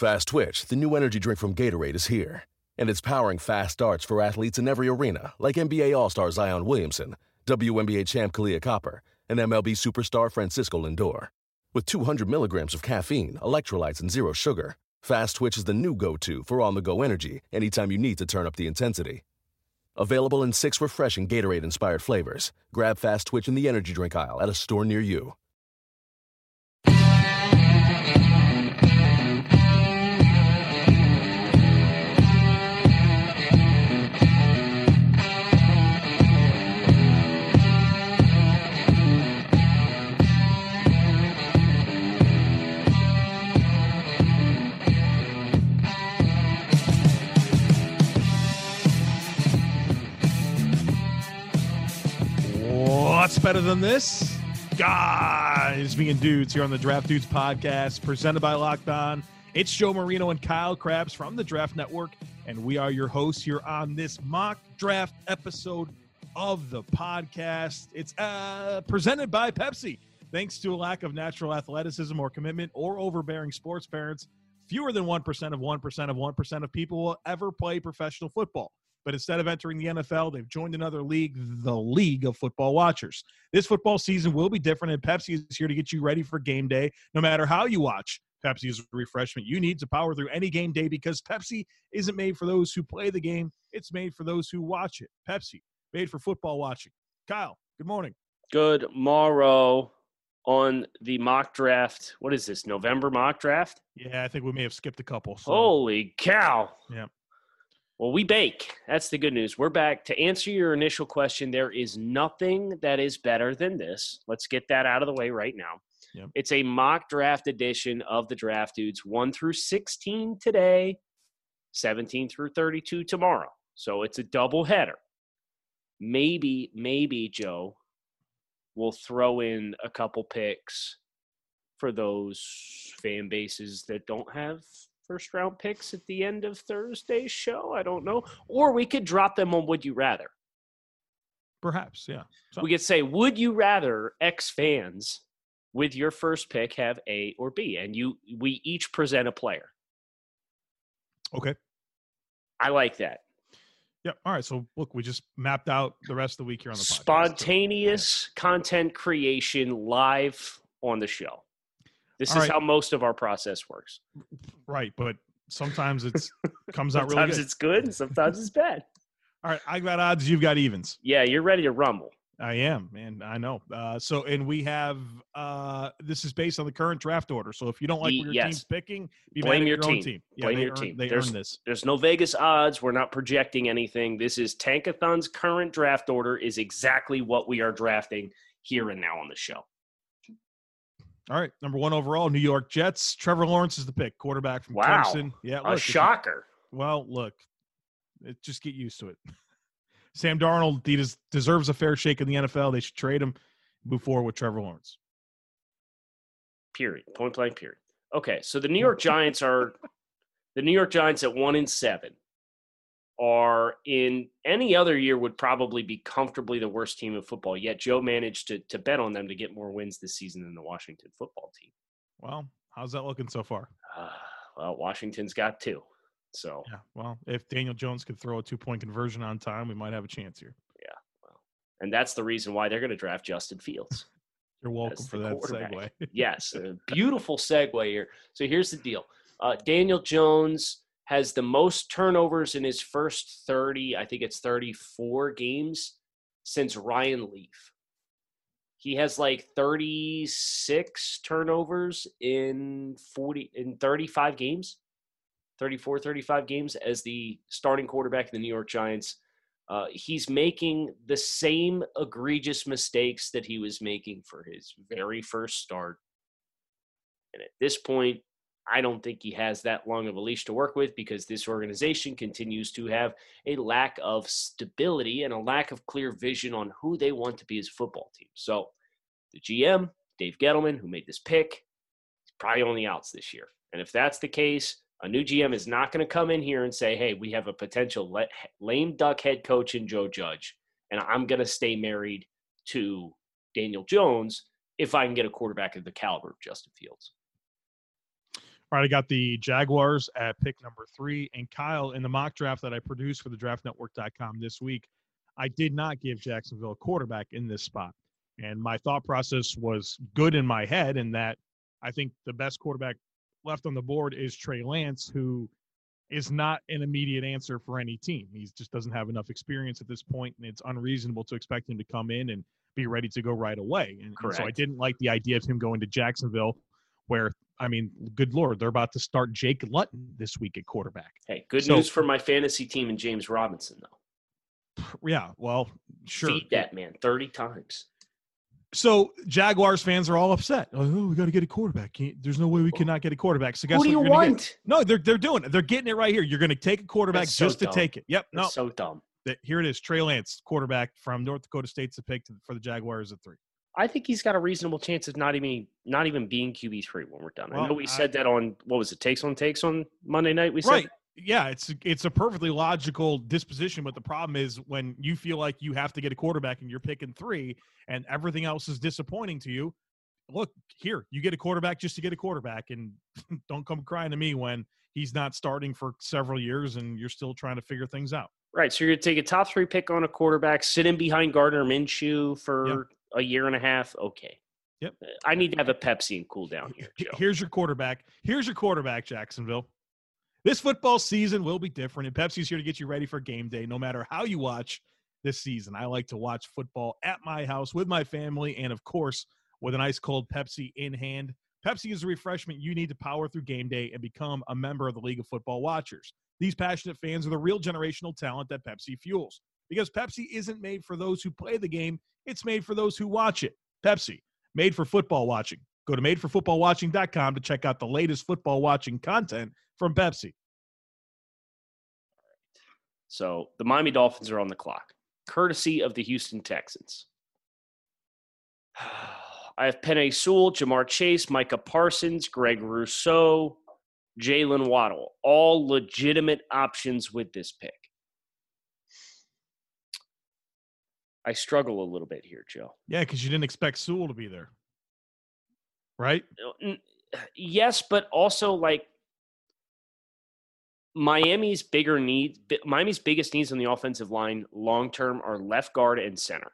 Fast Twitch, the new energy drink from Gatorade, is here. And it's powering fast starts for athletes in every arena, like NBA All Star Zion Williamson, WNBA champ Kahleah Copper, and MLB superstar Francisco Lindor. With 200 milligrams of caffeine, electrolytes, and zero sugar, Fast Twitch is the new go to for on the go energy anytime you need to turn up the intensity. Available in six refreshing Gatorade inspired flavors. Grab Fast Twitch in the energy drink aisle at a store near you. What's better than this? Guys, and dudes here on the Draft Dudes podcast, presented by Locked On. It's Joe Marino and Kyle Crabbs from the Draft Network, and we are your hosts here on this mock draft episode of the podcast. It's uh, presented by Pepsi. Thanks to a lack of natural athleticism or commitment or overbearing sports parents, fewer than 1% of 1% of 1% of people will ever play professional football. But instead of entering the NFL, they've joined another league, the League of Football Watchers. This football season will be different, and Pepsi is here to get you ready for game day. No matter how you watch, Pepsi is a refreshment you need to power through any game day because Pepsi isn't made for those who play the game, it's made for those who watch it. Pepsi, made for football watching. Kyle, good morning. Good morrow on the mock draft. What is this, November mock draft? Yeah, I think we may have skipped a couple. So. Holy cow. Yeah. Well, we bake. That's the good news. We're back. To answer your initial question, there is nothing that is better than this. Let's get that out of the way right now. Yep. It's a mock draft edition of the Draft Dudes, 1 through 16 today, 17 through 32 tomorrow. So it's a double header. Maybe, maybe, Joe, we'll throw in a couple picks for those fan bases that don't have first round picks at the end of Thursday's show. I don't know. Or we could drop them on Would You Rather. Perhaps, yeah. So, We could say, Would you rather X fans with your first pick have A or B? And you we each present a player. okay. I like that. Yeah. All right. So look, we just mapped out the rest of the week here on the podcast. Spontaneous content creation live on the show. This All is right. how most of our process works. Right, but sometimes it's comes out really Sometimes good. it's good and sometimes it's bad. All right, I got odds. You've got evens. Yeah, you're ready to rumble. I am, man. I know. Uh, so, and we have uh, this is based on the current draft order. So, if you don't like what your yes. team's picking, Blame your your, team. team. Yeah, Blame your earn, team. They There's- earn this. There's no Vegas odds. We're not projecting anything. This is Tankathon's current draft order is exactly what we are drafting here and now on the show. All right, number one overall, New York Jets. Trevor Lawrence is the pick, quarterback from Wow. Clemson. Yeah, A look, you- shocker. Well, look, it, just get used to it. Sam Darnold he des- deserves a fair shake in the NFL. They should trade him. Move forward with Trevor Lawrence. Period. Point blank. Period. Okay, so the New York Giants are the New York Giants at one in seven are in any other year would probably be comfortably the worst team in football. Yet Joe managed to to bet on them to get more wins this season than the Washington football team. Well, how's that looking so far? Uh, well, Washington's got two. So Yeah. Well, if Daniel Jones could throw a two point conversion on time, we might have a chance here. Yeah, well, and that's the reason why they're going to draft Justin Fields. You're welcome for that segue. yes, a beautiful segue here. So here's the deal: uh, Daniel Jones has the most turnovers in his first 30, I think it's 34 games since Ryan Leaf. He has like 36 turnovers in 40 in 35 games. 34 35 games as the starting quarterback of the New York Giants. Uh, he's making the same egregious mistakes that he was making for his very first start. And at this point, I don't think he has that long of a leash to work with because this organization continues to have a lack of stability and a lack of clear vision on who they want to be as a football team. So, the GM, Dave Gettleman, who made this pick, is probably on the outs this year. And if that's the case, a new GM is not going to come in here and say, hey, we have a potential lame duck head coach in Joe Judge, and I'm going to stay married to Daniel Jones if I can get a quarterback of the caliber of Justin Fields. All right, I got the Jaguars at pick number three. And Kyle, in the mock draft that I produced for the draftnetwork.com this week, I did not give Jacksonville a quarterback in this spot. And my thought process was good in my head, in that I think the best quarterback left on the board is Trey Lance, who is not an immediate answer for any team. He just doesn't have enough experience at this point, and it's unreasonable to expect him to come in and be ready to go right away. And, and so I didn't like the idea of him going to Jacksonville, where I mean, good lord, they're about to start Jake Luton this week at quarterback. Hey, good so, news for my fantasy team and James Robinson, though. Yeah, well, sure. Feed that man thirty times. So Jaguars fans are all upset. Oh, we got to get a quarterback. Can't, there's no way we cannot get a quarterback. So guess Who do what you want? Get? No, they're they're doing it. They're getting it right here. You're going to take a quarterback just to take it. Yep. That's no. so dumb. Here it is. Trey Lance, quarterback from North Dakota State's a pick to, for the Jaguars at three. I think he's got a reasonable chance of not even not even being QB three when we're done. Well, I know we I- said that on what was it takes on takes on Monday night. We said Yeah, it's it's a perfectly logical disposition, but the problem is when you feel like you have to get a quarterback and you're picking three, and everything else is disappointing to you. Look here, you get a quarterback just to get a quarterback, and don't come crying to me when he's not starting for several years and you're still trying to figure things out. right. So you're gonna take a top three pick on a quarterback, sit in behind Gardner Minshew for a year and a half. Okay. Yep. Uh, I need to have a Pepsi and cool down here, Joe. Here's your quarterback. Here's your quarterback, Jacksonville. This football season will be different, and Pepsi's here to get you ready for game day, no matter how you watch this season. I like to watch football at my house with my family, and of course, with an ice cold Pepsi in hand. Pepsi is a refreshment you need to power through game day and become a member of the League of Football Watchers. These passionate fans are the real generational talent that Pepsi fuels. Because Pepsi isn't made for those who play the game, it's made for those who watch it. Pepsi, made for football watching. Go to madeforfootballwatching.com to check out the latest football watching content from Pepsi. So the Miami Dolphins are on the clock, courtesy of the Houston Texans. I have Penei Sewell, Ja'Marr Chase, Micah Parsons, Greg Rousseau, Jaylen Waddle, all legitimate options with this pick. I struggle a little bit here, Joe. Yeah, because you didn't expect Sewell to be there. Right? Yes, but also like Miami's bigger needs, Miami's biggest needs on the offensive line long term are left guard and center.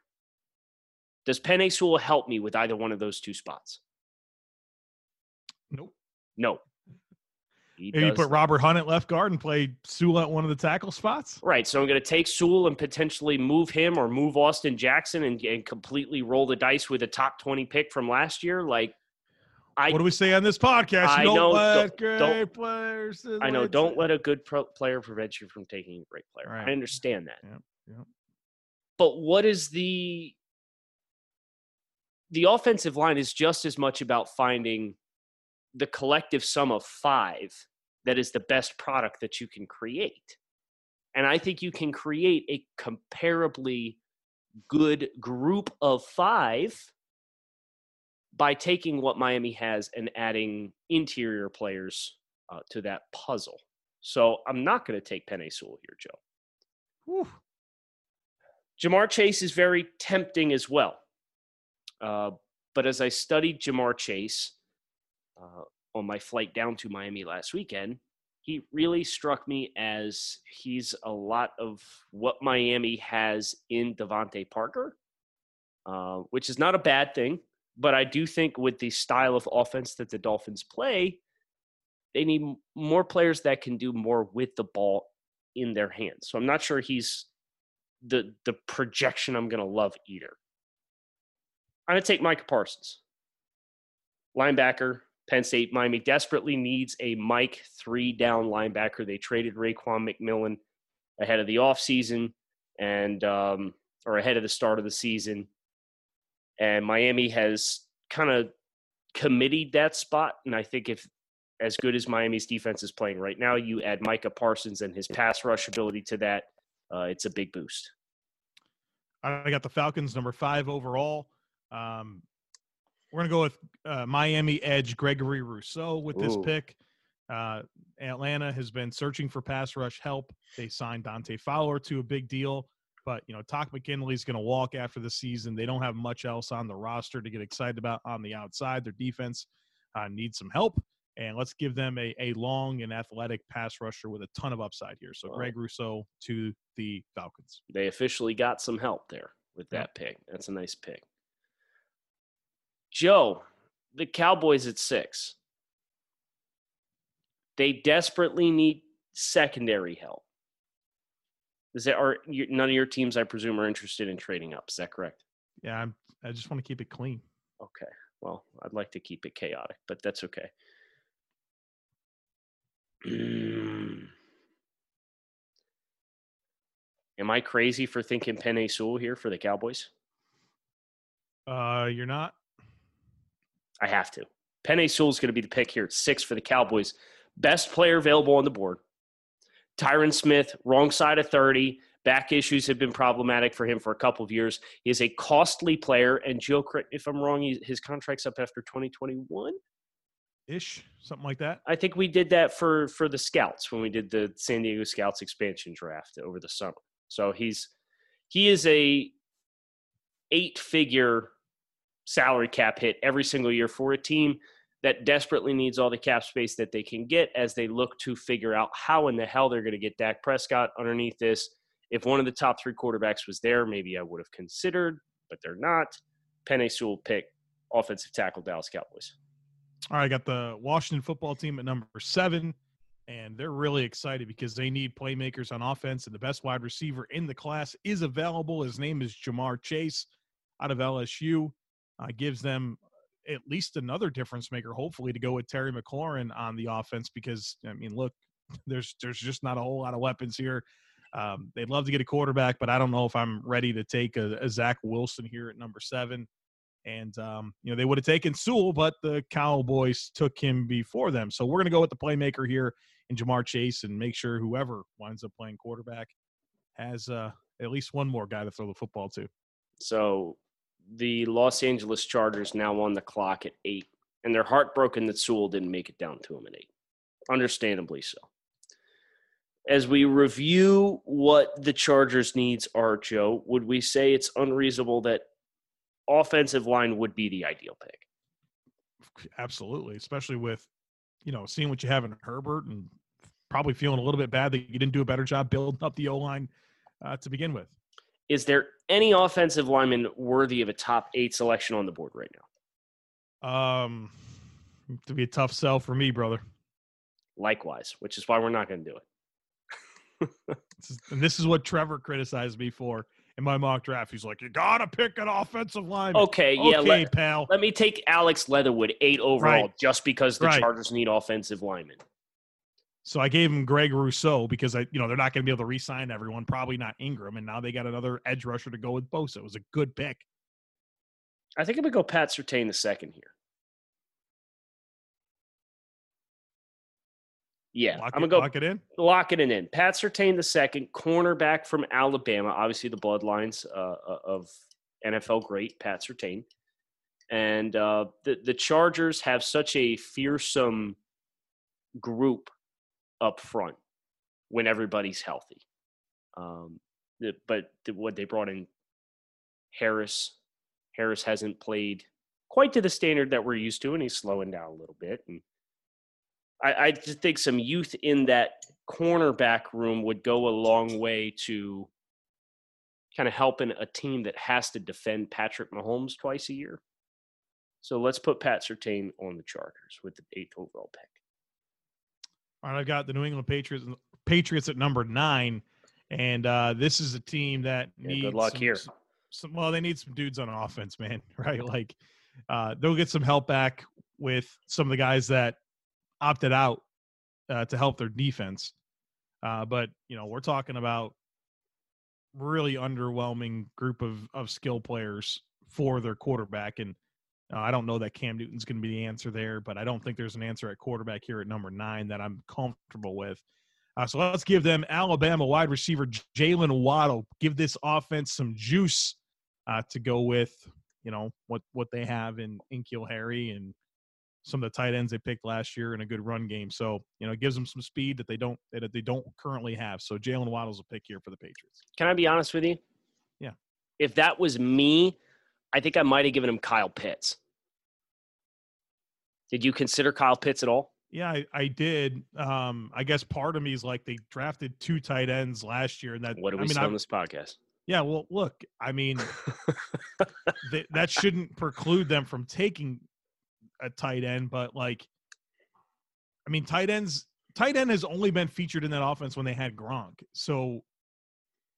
Does Penei Sewell help me with either one of those two spots? Nope. No. He Maybe put not. Robert Hunt at left guard and play Sewell at one of the tackle spots? Right. So I'm going to take Sewell and potentially move him or move Austin Jackson and, and completely roll the dice with a top 20 pick from last year. Like, I, what do we say on this podcast? I don't know, let don't- great players. I know. Don't let a good pro- player prevent you from taking a great player. Right. I understand that. Yep, yep. But what is the the offensive line is just as much about finding the collective sum of five that is the best product that you can create. And I think you can create a comparably good group of five by taking what Miami has and adding interior players uh, to that puzzle. So I'm not going to take Penei Sewell here, Joe. Whew. Ja'Marr Chase is very tempting as well. Uh, but as I studied Ja'Marr Chase uh, on my flight down to Miami last weekend, he really struck me as he's a lot of what Miami has in DeVante Parker, uh, which is not a bad thing. But I do think with the style of offense that the Dolphins play, they need more players that can do more with the ball in their hands. So I'm not sure he's the the projection I'm going to love either. I'm going to take Micah Parsons, linebacker, Penn State. Miami desperately needs a Mike three down linebacker. They traded Raekwon McMillan ahead of the offseason and um, or ahead of the start of the season, and Miami has kind of committed that spot. And I think if as good as Miami's defense is playing right now, you add Micah Parsons and his pass rush ability to that, uh, it's a big boost. I got the Falcons number five overall. Um, we're gonna go with uh, Miami edge Gregory Rousseau with this Ooh. pick. Uh, Atlanta has been searching for pass rush help. They signed Dante Fowler to a big deal, but you know Takk McKinley's going to walk after the season. They don't have much else on the roster to get excited about on the outside. Their defense uh, needs some help, And let's give them a, a long and athletic pass rusher with a ton of upside here. So Wow. Greg Rousseau to the Falcons. They officially got some help there with Yep. that pick. That's a nice pick. Joe, the Cowboys at six. They desperately need secondary help. Is that are you, none of your teams, I presume, are interested in trading up? Is that correct? Yeah, I'm, I just want to keep it clean. Okay. Well, I'd like to keep it chaotic, but that's okay. Am I crazy for thinking Penei Sewell here for the Cowboys? Uh, you're not. I have to. Penei is going to be the pick here at six for the Cowboys. Best player available on the board. Tyron Smith, wrong side of 30. Back issues have been problematic for him for a couple of years. He is a costly player. And Joe, correct if I'm wrong, his contract's up after 2021. Ish, something like that. I think we did that for for the Scouts when we did the San Diego Scouts expansion draft over the summer. So he's he is a eight figure salary cap hit every single year for a team that desperately needs all the cap space that they can get as they look to figure out how in the hell they're going to get Dak Prescott underneath this. If one of the top three quarterbacks was there, maybe I would have considered, but they're not. Penei Sewell pick offensive tackle Dallas Cowboys. All right, I got the Washington football team at number seven, and they're really excited because they need playmakers on offense, and the best wide receiver in the class is available. His name is Ja'Marr Chase out of LSU. Uh, gives them at least another difference maker, hopefully, to go with Terry McLaurin on the offense because I mean, look, there's there's just not a whole lot of weapons here. Um, they'd love to get a quarterback, but I don't know if I'm ready to take a, a Zach Wilson here at number seven. And um, you know they would have taken Sewell, but the Cowboys took him before them. So we're going to go with the playmaker here in Ja'Marr Chase and make sure whoever winds up playing quarterback has uh, at least one more guy to throw the football to. So the Los Angeles Chargers now on the clock at eight, and they're heartbroken that Sewell didn't make it down to them at eight. Understandably so. As we review what the Chargers' needs are, Joe, would we say it's unreasonable that offensive line would be the ideal pick? Absolutely, especially with you know seeing what you have in Herbert and probably feeling a little bit bad that you didn't do a better job building up the O line uh, to begin with. Is there any offensive lineman worthy of a top eight selection on the board right now? Um, to be a tough sell for me, brother. Likewise, which is why we're not going to do it. This is- and this is what Trevor criticized me for in my mock draft. He's like, "You gotta pick an offensive line." Okay, yeah. okay, let- pal. Let me take Alex Leatherwood eight overall Right. just because the Right. Chargers need offensive linemen. So I gave him Greg Rousseau because I, you know, they're not going to be able to re-sign everyone. Probably not Ingram, and now they got another edge rusher to go with Bosa. It was a good pick. I think I'm gonna go Pat Surtain the second here. Yeah, Lock I'm it, gonna go lock it in. lock it in. Pat Surtain the second, cornerback from Alabama. Obviously, the bloodlines uh, uh, of NFL great Pat Surtain, and uh, the the Chargers have such a fearsome group up front when everybody's healthy. Um, but what they brought in Harris, Harris hasn't played quite to the standard that we're used to, and he's slowing down a little bit. And I, I just think some youth in that cornerback room would go a long way to kind of helping a team that has to defend Patrick Mahomes twice a year. So let's put Pat Surtain on the Chargers with the eighth overall pick. All right, I've got the New England Patriots Patriots at number nine, and uh, this is a team that Yeah, needs good luck some, here. Some, some- well, they need some dudes on offense, man. Right? Like uh, they'll get some help back with some of the guys that opted out uh, to help their defense. Uh, but you know, we're talking about really underwhelming group of of skill players for their quarterback, and uh, I don't know that Cam Newton's going to be the answer there, but I don't think there's an answer at quarterback here at number nine that I'm comfortable with. Uh, so let's give them Alabama wide receiver Jaylen Waddle. Give this offense some juice uh, to go with, you know, what what they have in in Harry and some of the tight ends they picked last year in a good run game. So you know, it gives them some speed that they don't that they don't currently have. So Jaylen Waddle's a pick here for the Patriots. Can I be honest with you? Yeah. If that was me, I think I might have given him Kyle Pitts. Did you consider Kyle Pitts at all? Yeah, I, I did. Um, I guess part of me is like they drafted two tight ends last year, and that What do we I mean, on this podcast? Yeah, well, look, I mean, th- that shouldn't preclude them from taking a tight end, but like, I mean, tight ends, tight end has only been featured in that offense when they had Gronk. So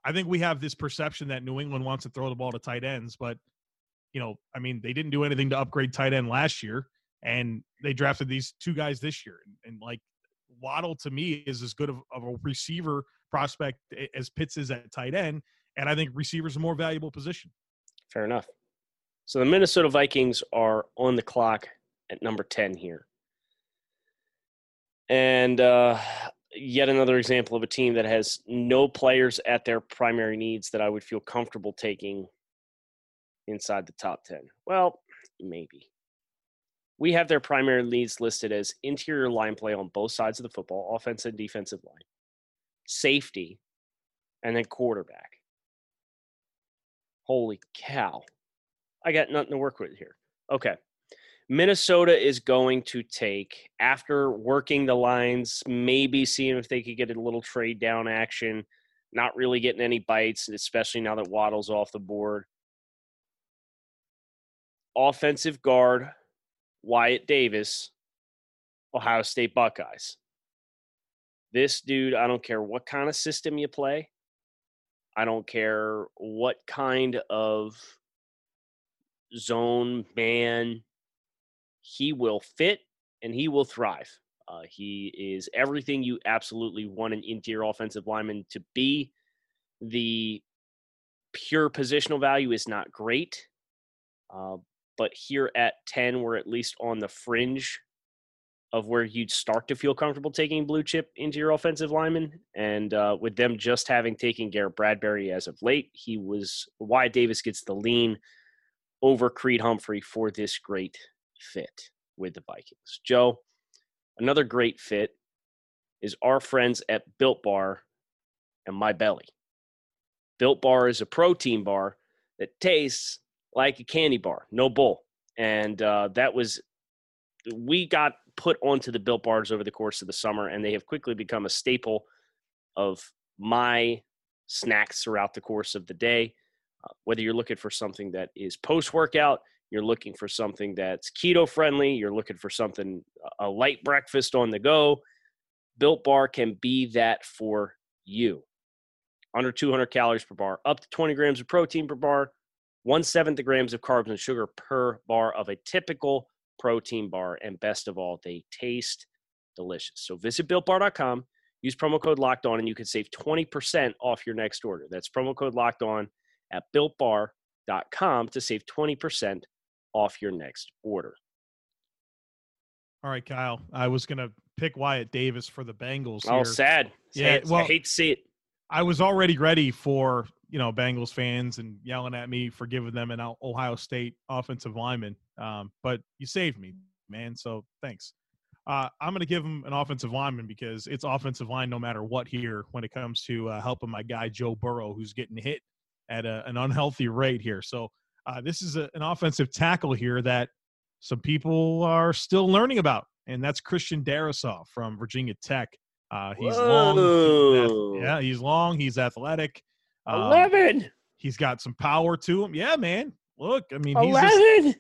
I think we have this perception that New England wants to throw the ball to tight ends, but you know, I mean, they didn't do anything to upgrade tight end last year, and they drafted these two guys this year, and, and like Waddle to me is as good of, of a receiver prospect as Pitts is at tight end, and I think receivers a more valuable position. Fair enough. So the Minnesota Vikings are on the clock at number 10 here. And uh, yet another example of a team that has no players at their primary needs that I would feel comfortable taking inside the top 10. Well, maybe. We have their primary needs listed as interior line play on both sides of the football, offensive and defensive line, safety, and then quarterback. Holy cow. I got nothing to work with here. Okay. Minnesota is going to take, after working the lines, maybe seeing if they could get a little trade down action, not really getting any bites, especially now that Waddle's off the board. Offensive guard, Wyatt Davis, Ohio State Buckeyes. This dude, I don't care what kind of system you play. I don't care what kind of zone man he will fit and he will thrive. Uh, he is everything you absolutely want an interior offensive lineman to be. The pure positional value is not great, uh, but here at 10, we're at least on the fringe of where you'd start to feel comfortable taking blue chip into your offensive lineman. And uh, with them just having taken Garrett Bradbury as of late, he was Wyatt Davis gets the lean over Creed Humphrey for this great fit with the Vikings. Joe, another great fit is our friends at Built Bar and My Belly. Built Bar is a protein bar that tastes like a candy bar, no bull. And uh, that was, we got put onto the Built Bars over the course of the summer, and they have quickly become a staple of my snacks throughout the course of the day. Uh, whether you're looking for something that is post workout, you're looking for something that's keto friendly, you're looking for something, a light breakfast on the go, Built Bar can be that for you. Under 200 calories per bar, up to 20 grams of protein per bar, one seventh of grams of carbs and sugar per bar of a typical protein bar. And best of all, they taste delicious. So visit builtbar.com, use promo code locked on, and you can save 20% off your next order. That's promo code locked on at builtbar.com to save 20% off your next order. All right, Kyle. I was gonna pick Wyatt Davis for the Bengals. Oh, here. sad. Yeah, Sad. I hate to see it. I was already ready for you know Bengals fans and yelling at me for giving them an Ohio State offensive lineman. Um, but you saved me, man. So thanks. Uh, I'm going to give him an offensive lineman because it's offensive line no matter what here when it comes to uh, helping my guy Joe Burrow, who's getting hit at a, an unhealthy rate here. So uh, this is a, an offensive tackle here that some people are still learning about, and that's Christian Darrisaw from Virginia Tech. Uh, he's long. he's ath- yeah, he's long. He's athletic. Um, 11. He's got some power to him. Yeah, man. Look, I mean, he's 11.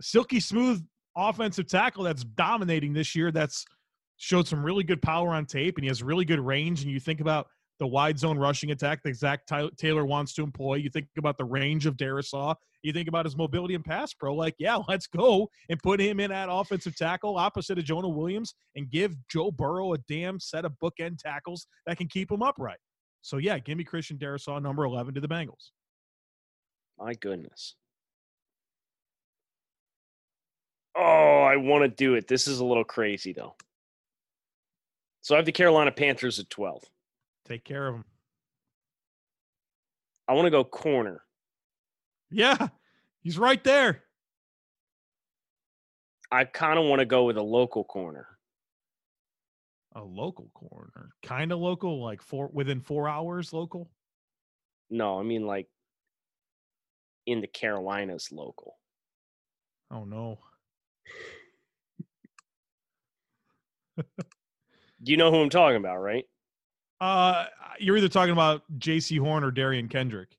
silky smooth offensive tackle that's dominating this year. That's showed some really good power on tape, and he has really good range. And you think about the wide zone rushing attack that Zac Taylor wants to employ. You think about the range of Darrisaw. You think about his mobility and pass pro. Like, yeah, let's go and put him in at offensive tackle opposite of Jonah Williams and give Joe Burrow a damn set of bookend tackles that can keep him upright. So yeah, give me Christian Darrisaw, number eleven, to the Bengals. My goodness. Oh, I want to do it. This is a little crazy, though. So I have the Carolina Panthers at 12. Take care of them. I want to go corner. Yeah, he's right there. I kind of want to go with a local corner. A local corner, kind of local, like four within four hours local. No, I mean like in the Carolinas local. Oh no. you know who I'm talking about, right? Uh, you're either talking about Jaycee Horn or Derion Kendrick.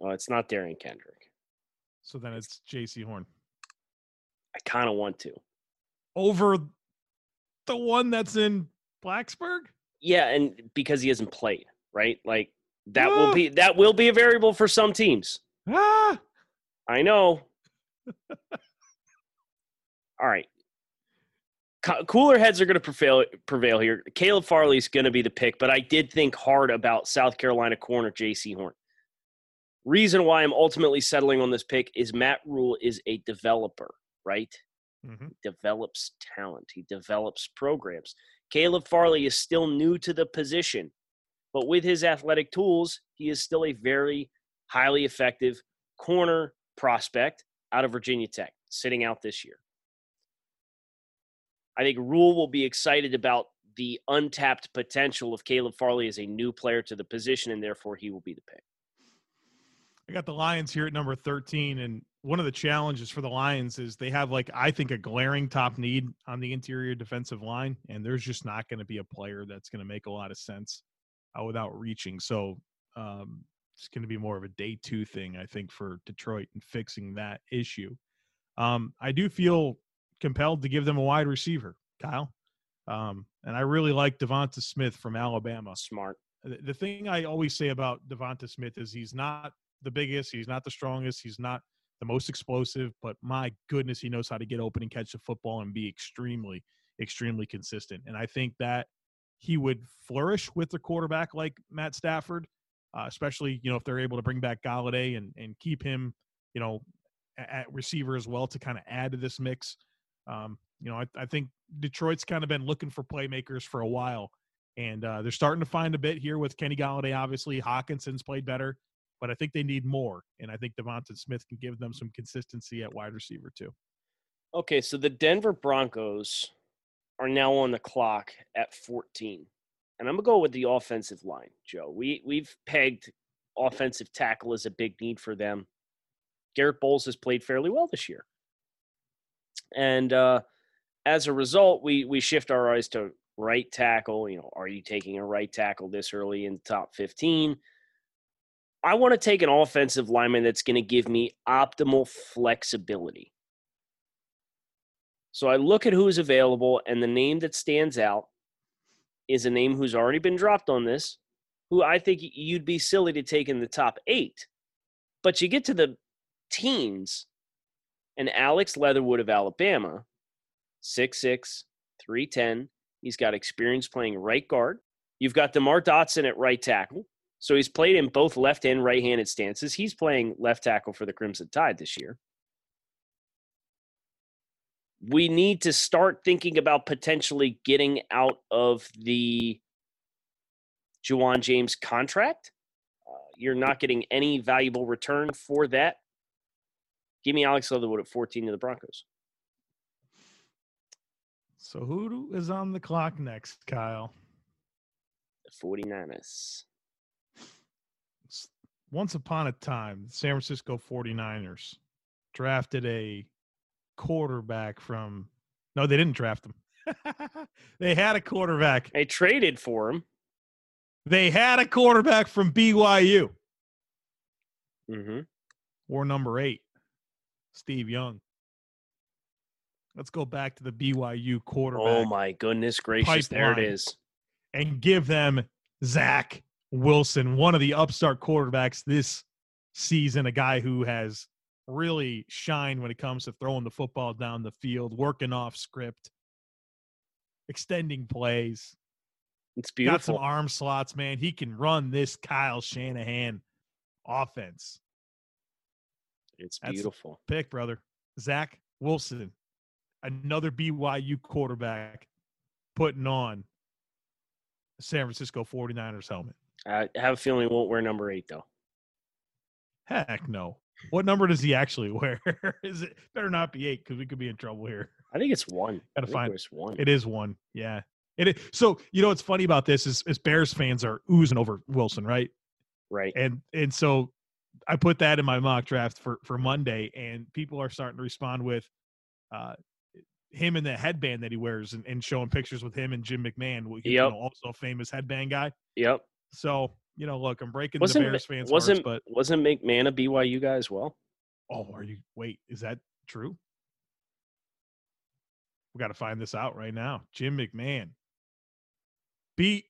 Oh, it's not Derion Kendrick. So then it's Jaycee Horn. I kind of want to. Over the one that's in Blacksburg? Yeah, and because he hasn't played, right? Like that ah. will be that will be a variable for some teams. Ah. I know. All right. Cooler heads are going to prevail prevail here. Caleb Farley is going to be the pick, but I did think hard about South Carolina corner Jaycee Horn. Reason why I'm ultimately settling on this pick is Matt Rhule is a developer, right? Mm-hmm. He develops talent. He develops programs. Caleb Farley is still new to the position, but with his athletic tools, he is still a very highly effective corner prospect out of Virginia Tech, sitting out this year. I think Rhule will be excited about the untapped potential of Caleb Farley as a new player to the position, and therefore he will be the pick. I got the Lions here at number 13, and one of the challenges for the Lions is they have, like, I think a glaring top need on the interior defensive line, and there's just not going to be a player that's going to make a lot of sense uh, without reaching. So um, it's going to be more of a day two thing, I think, for Detroit and fixing that issue. Um, I do feel compelled to give them a wide receiver, Kyle. Um, and I really like DeVonta Smith from Alabama. Smart. The, the thing I always say about DeVonta Smith is he's not the biggest, he's not the strongest, he's not the most explosive, but my goodness, he knows how to get open and catch the football and be extremely, extremely consistent. And I think that he would flourish with a quarterback like Matt Stafford, uh, especially you know if they're able to bring back Golladay and and keep him, you know, at receiver as well to kind of add to this mix. Um, you know, I, I, think Detroit's kind of been looking for playmakers for a while, and uh, they're starting to find a bit here with Kenny Golladay. Obviously, Hockenson's played better, but I think they need more, and I think DeVonta Smith can give them some consistency at wide receiver too. Okay, so the Denver Broncos are now on the clock at 14. And I'm gonna go with the offensive line, Joe. We we've pegged offensive tackle as a big need for them. Garrett Bolles has played fairly well this year and uh, as a result, we we shift our eyes to right tackle. You know, are you taking a right tackle this early in the top fifteen? I want to take an offensive lineman that's going to give me optimal flexibility. So I look at who's available, and the name that stands out is a name who's already been dropped on this, who I think you'd be silly to take in the top eight. But you get to the teens, and Alex Leatherwood of Alabama, 6'6, 310. He's got experience playing right guard. You've got DeMar Dotson at right tackle. So he's played in both left and right handed stances. He's playing left tackle for the Crimson Tide this year. We need to start thinking about potentially getting out of the Ja'Wuan James contract. Uh, you're not getting any valuable return for that. Give me Alex Leatherwood at 14 to the Broncos. So who is on the clock next, Kyle? The 49ers. Once upon a time, the San Francisco 49ers drafted a quarterback from No, they didn't draft him. they had a quarterback. They traded for him. They had a quarterback from BYU. Mm-hmm. Or number eight. Steve Young. Let's go back to the BYU quarterback. Oh my goodness gracious! There it is. And give them Zach Wilson, one of the upstart quarterbacks this season, a guy who has really shined when it comes to throwing the football down the field, working off script, extending plays. It's beautiful. Got some arm slots, man. He can run this Kyle Shanahan offense. It's beautiful. pick, brother. Zach Wilson, another BYU quarterback putting on San Francisco 49ers helmet. I have a feeling he won't wear number eight, though. Heck no. What number does he actually wear? is it better not be eight because we could be in trouble here. I think it's one. Gotta find it's one. It is one. Yeah. It is. So you know what's funny about this is, is Bears fans are oozing over Wilson, right? Right. And and so I put that in my mock draft for for Monday, and people are starting to respond with, uh, him in the headband that he wears and, and showing pictures with him and Jim McMahon, who- you know, also a famous headband guy. Yep. So you know, look, I'm breaking Wasn't the Bears fans' wasn't hearts, but wasn't McMahon a BYU guy as well? oh, are you? Wait, is that true? We got to find this out right now. Jim McMahon. B.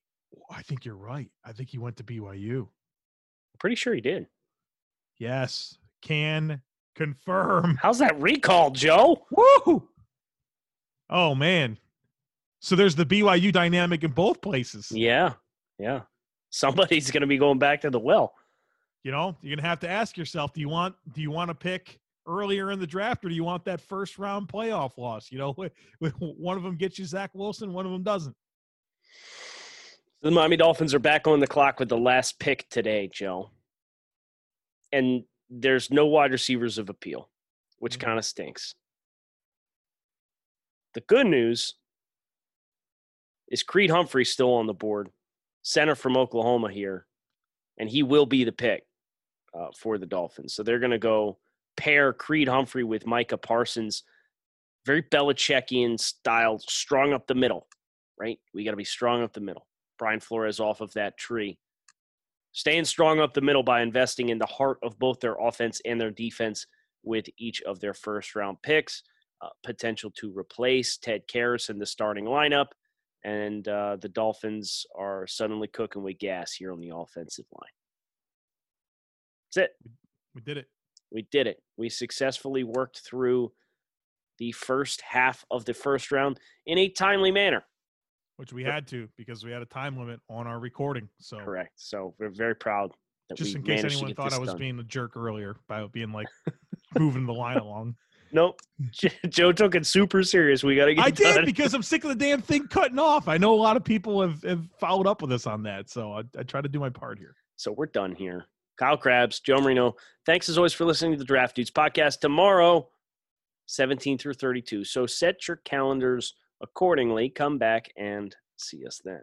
I think you're right. I think he went to BYU. I'm pretty sure he did. Yes, can confirm. How's that recall, Joe? Woo! Oh man. So there's the BYU dynamic in both places. Yeah. Yeah. Somebody's going to be going back to the well. You know, you're gonna have to ask yourself: Do you want do you want to pick earlier in the draft, or do you want that first round playoff loss? You know, one of them gets you Zach Wilson, one of them doesn't. The Miami Dolphins are back on the clock with the last pick today, Joe. And there's no wide receivers of appeal, which Mhm. kind of stinks. The good news is Creed Humphrey still on the board, center from Oklahoma here, and he will be the pick uh, for the Dolphins. So they're going to go pair Creed Humphrey with Micah Parsons, very Belichickian style, strong up the middle, right? We got to be strong up the middle. Brian Flores off of that tree. Staying strong up the middle by investing in the heart of both their offense and their defense with each of their first round picks. Uh, potential to replace Ted Karras in the starting lineup. And uh, the Dolphins are suddenly cooking with gas here on the offensive line. That's it. We did it. We did it. We successfully worked through the first half of the first round in a timely manner. Which we had to because we had a time limit on our recording. So Correct. So we're very proud that just in case anyone thought I was done. being a jerk earlier by being like moving the line along. Nope. Hmm. Joe took it super serious. We got to get I it did because I'm sick of the damn thing cutting off. I know a lot of people have, have followed up with us on that. So I, I try to do my part here. So we're done here. Kyle Crabbs, Joe Marino. Thanks as always for listening to the Draft Dudes podcast. Tomorrow, 17 through 32. So set your calendars accordingly. Come back and see us then.